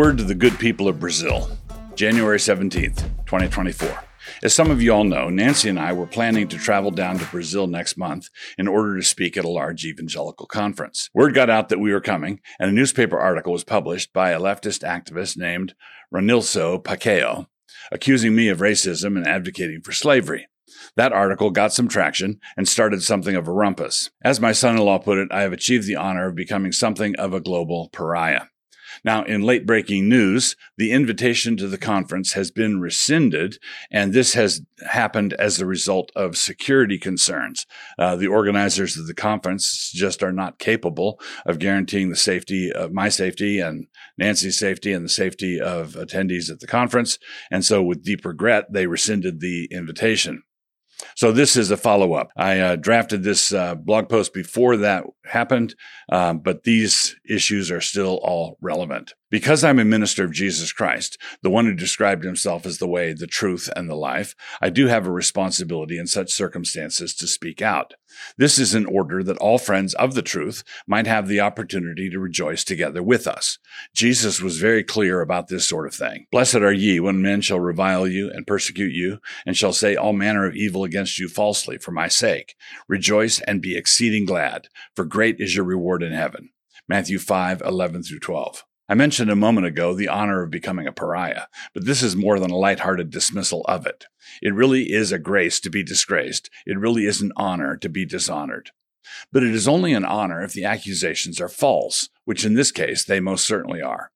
word to the good people of Brazil, January 17th, 2024. As some of you all know, Nancy and I were planning to travel down to Brazil next month in order to speak at a large evangelical conference. Word got out that we were coming, and a newspaper article was published by a leftist activist named Ranilson Pacquiao, accusing me of racism and advocating for slavery. That article got some traction and started something of a rumpus. As my son in law put it, I have achieved the honor of becoming something of a global pariah. Now, in late breaking news, the invitation to the conference has been rescinded, and this has happened as a result of security concerns. Uh, the organizers of the conference just are not capable of guaranteeing the safety of my safety and Nancy's safety and the safety of attendees at the conference. And so, with deep regret, they rescinded the invitation. So this is a follow up. I uh, drafted this uh, blog post before that happened, um, but these issues are still all relevant. Because I'm a minister of Jesus Christ, the one who described himself as the way, the truth, and the life, I do have a responsibility in such circumstances to speak out. This is in order that all friends of the truth might have the opportunity to rejoice together with us. Jesus was very clear about this sort of thing. Blessed are ye when men shall revile you and persecute you, and shall say all manner of evil against you falsely for my sake. Rejoice and be exceeding glad, for great is your reward in heaven. Matthew 5, 11 through 12. I mentioned a moment ago the honor of becoming a pariah, but this is more than a lighthearted dismissal of it. It really is a grace to be disgraced. It really is an honor to be dishonored. But it is only an honor if the accusations are false, which in this case they most certainly are.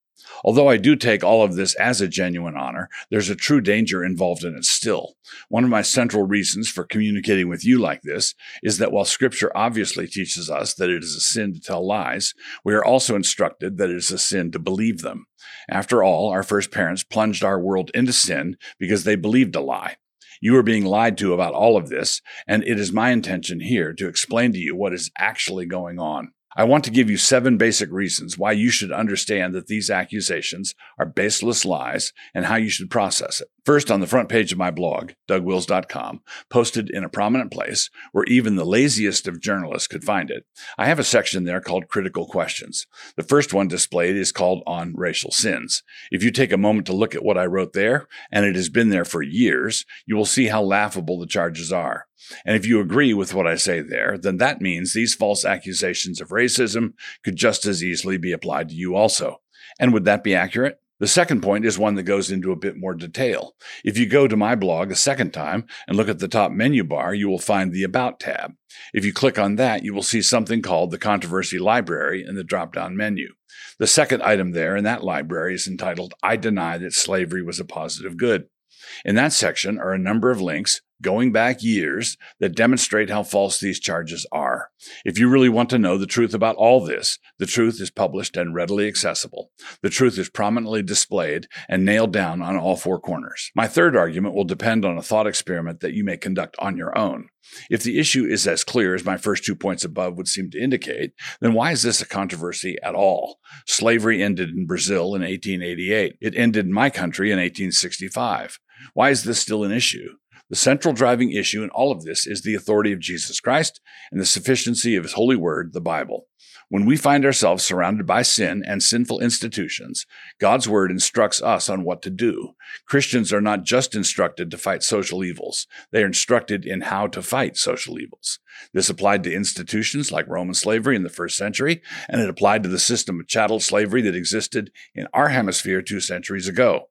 Although I do take all of this as a genuine honor, there's a true danger involved in it still. One of my central reasons for communicating with you like this is that while scripture obviously teaches us that it is a sin to tell lies, we are also instructed that it is a sin to believe them. After all, our first parents plunged our world into sin because they believed a lie. You are being lied to about all of this, and it is my intention here to explain to you what is actually going on. I want to give you seven basic reasons why you should understand that these accusations are baseless lies and how you should process it. First, on the front page of my blog, dougwils.com, posted in a prominent place where even the laziest of journalists could find it, I have a section there called Critical Questions. The first one displayed is called On Racial Sins. If you take a moment to look at what I wrote there, and it has been there for years, you will see how laughable the charges are. And if you agree with what I say there, then that means these false accusations of racism could just as easily be applied to you also. And would that be accurate? The second point is one that goes into a bit more detail. If you go to my blog a second time and look at the top menu bar, you will find the About tab. If you click on that, you will see something called the Controversy Library in the drop down menu. The second item there in that library is entitled I Deny That Slavery Was a Positive Good. In that section are a number of links going back years that demonstrate how false these charges are. If you really want to know the truth about all this, the truth is published and readily accessible. The truth is prominently displayed and nailed down on all four corners. My third argument will depend on a thought experiment that you may conduct on your own. If the issue is as clear as my first two points above would seem to indicate, then why is this a controversy at all? Slavery ended in Brazil in 1888. It ended in my country in 1865. Why is this still an issue? The central driving issue in all of this is the authority of Jesus Christ and the sufficiency of his holy word, the Bible. When we find ourselves surrounded by sin and sinful institutions, God's word instructs us on what to do. Christians are not just instructed to fight social evils, they are instructed in how to fight social evils. This applied to institutions like Roman slavery in the first century, and it applied to the system of chattel slavery that existed in our hemisphere two centuries ago.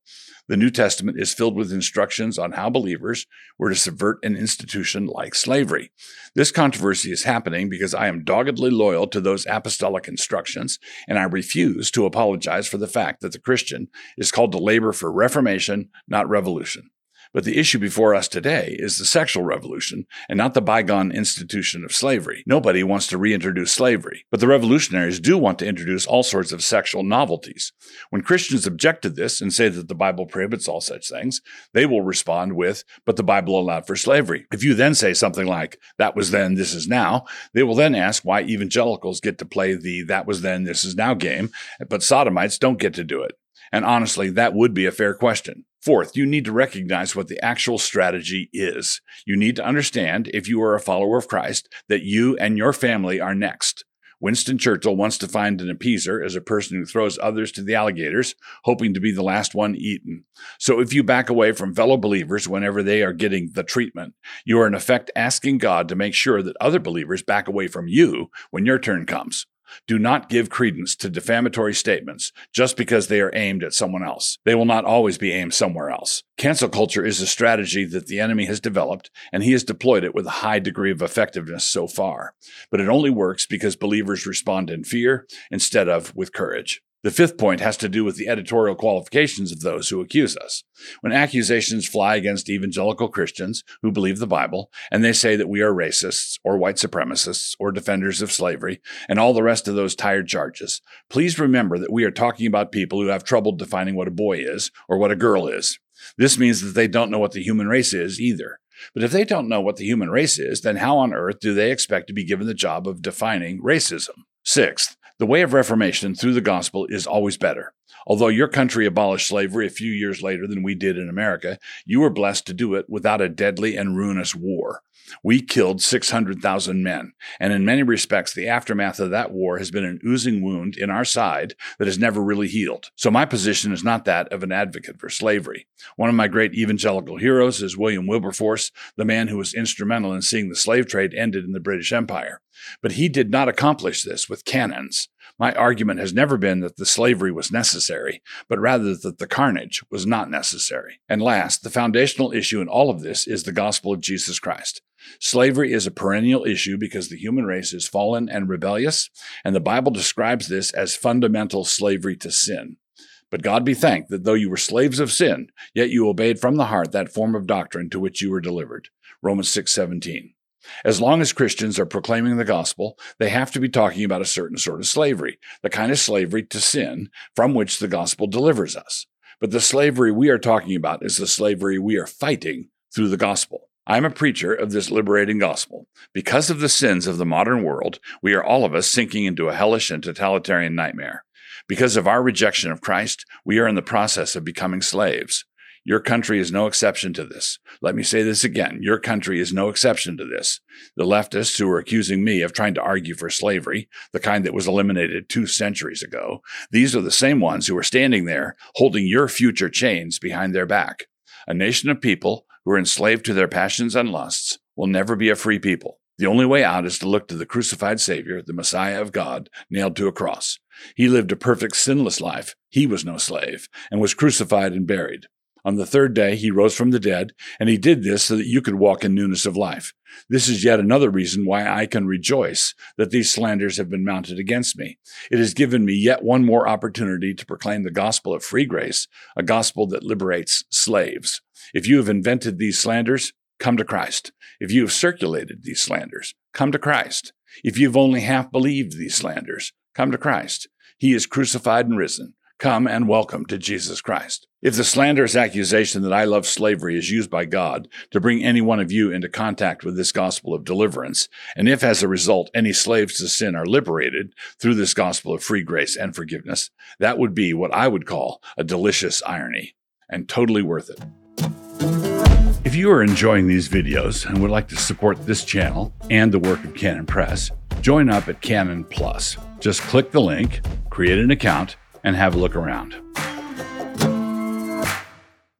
The New Testament is filled with instructions on how believers were to subvert an institution like slavery. This controversy is happening because I am doggedly loyal to those apostolic instructions, and I refuse to apologize for the fact that the Christian is called to labor for reformation, not revolution. But the issue before us today is the sexual revolution and not the bygone institution of slavery. Nobody wants to reintroduce slavery, but the revolutionaries do want to introduce all sorts of sexual novelties. When Christians object to this and say that the Bible prohibits all such things, they will respond with, but the Bible allowed for slavery. If you then say something like, that was then, this is now, they will then ask why evangelicals get to play the that was then, this is now game, but sodomites don't get to do it. And honestly, that would be a fair question. Fourth, you need to recognize what the actual strategy is. You need to understand, if you are a follower of Christ, that you and your family are next. Winston Churchill to find an appeaser as a person who throws others to the alligators, hoping to be the last one eaten. So if you back away from fellow believers whenever they are getting the treatment, you are in effect asking God to make sure that other believers back away from you when your turn comes. Do not give credence to defamatory statements just because they are aimed at someone else. They will not always be aimed somewhere else. Cancel culture is a strategy that the enemy has developed, and he has deployed it with a high degree of effectiveness so far. But it only works because believers respond in fear instead of with courage. The fifth point has to do with the editorial qualifications of those who accuse us. When accusations fly against evangelical Christians who believe the Bible, and they say that we are racists or white supremacists or defenders of slavery and all the rest of those tired charges, please remember that we are talking about people who have trouble defining what a boy is or what a girl is. This means that they don't know what the human race is either. But if they don't know what the human race is, then how on earth do they expect to be given the job of defining racism? Sixth, the way of reformation through the gospel is always better. Although your country abolished slavery a few years later than we did in America, you were blessed to do it without a deadly and ruinous war. We killed 600,000 men, and in many respects, the aftermath of that war has been an oozing wound in our side that has never really healed. So, my position is not that of an advocate for slavery. One of my great evangelical heroes is William Wilberforce, the man who was instrumental in seeing the slave trade ended in the British Empire. But he did not accomplish this with cannons. My argument has never been that the slavery was necessary, but rather that the carnage was not necessary. And last, the foundational issue in all of this is the gospel of Jesus Christ. Slavery is a perennial issue because the human race is fallen and rebellious, and the Bible describes this as fundamental slavery to sin. But God be thanked that though you were slaves of sin, yet you obeyed from the heart that form of doctrine to which you were delivered. Romans 6:17. As long as Christians are proclaiming the gospel, they have to be talking about a certain sort of slavery, the kind of slavery to sin from which the gospel delivers us. But the slavery we are talking about is the slavery we are fighting through the gospel. I am a preacher of this liberating gospel. Because of the sins of the modern world, we are all of us sinking into a hellish and totalitarian nightmare. Because of our rejection of Christ, we are in the process of becoming slaves. Your country is no exception to this. Let me say this again. Your country is no exception to this. The leftists who are accusing me of trying to argue for slavery, the kind that was eliminated two centuries ago, these are the same ones who are standing there holding your future chains behind their back. A nation of people who are enslaved to their passions and lusts will never be a free people. The only way out is to look to the crucified Savior, the Messiah of God, nailed to a cross. He lived a perfect, sinless life. He was no slave and was crucified and buried. On the third day, he rose from the dead, and he did this so that you could walk in newness of life. This is yet another reason why I can rejoice that these slanders have been mounted against me. It has given me yet one more opportunity to proclaim the gospel of free grace, a gospel that liberates slaves. If you have invented these slanders, come to Christ. If you have circulated these slanders, come to Christ. If you've only half believed these slanders, come to Christ. He is crucified and risen. Come and welcome to Jesus Christ. If the slanderous accusation that I love slavery is used by God to bring any one of you into contact with this gospel of deliverance, and if as a result any slaves to sin are liberated through this gospel of free grace and forgiveness, that would be what I would call a delicious irony and totally worth it. If you are enjoying these videos and would like to support this channel and the work of Canon Press, join up at Canon Plus. Just click the link, create an account, and have a look around.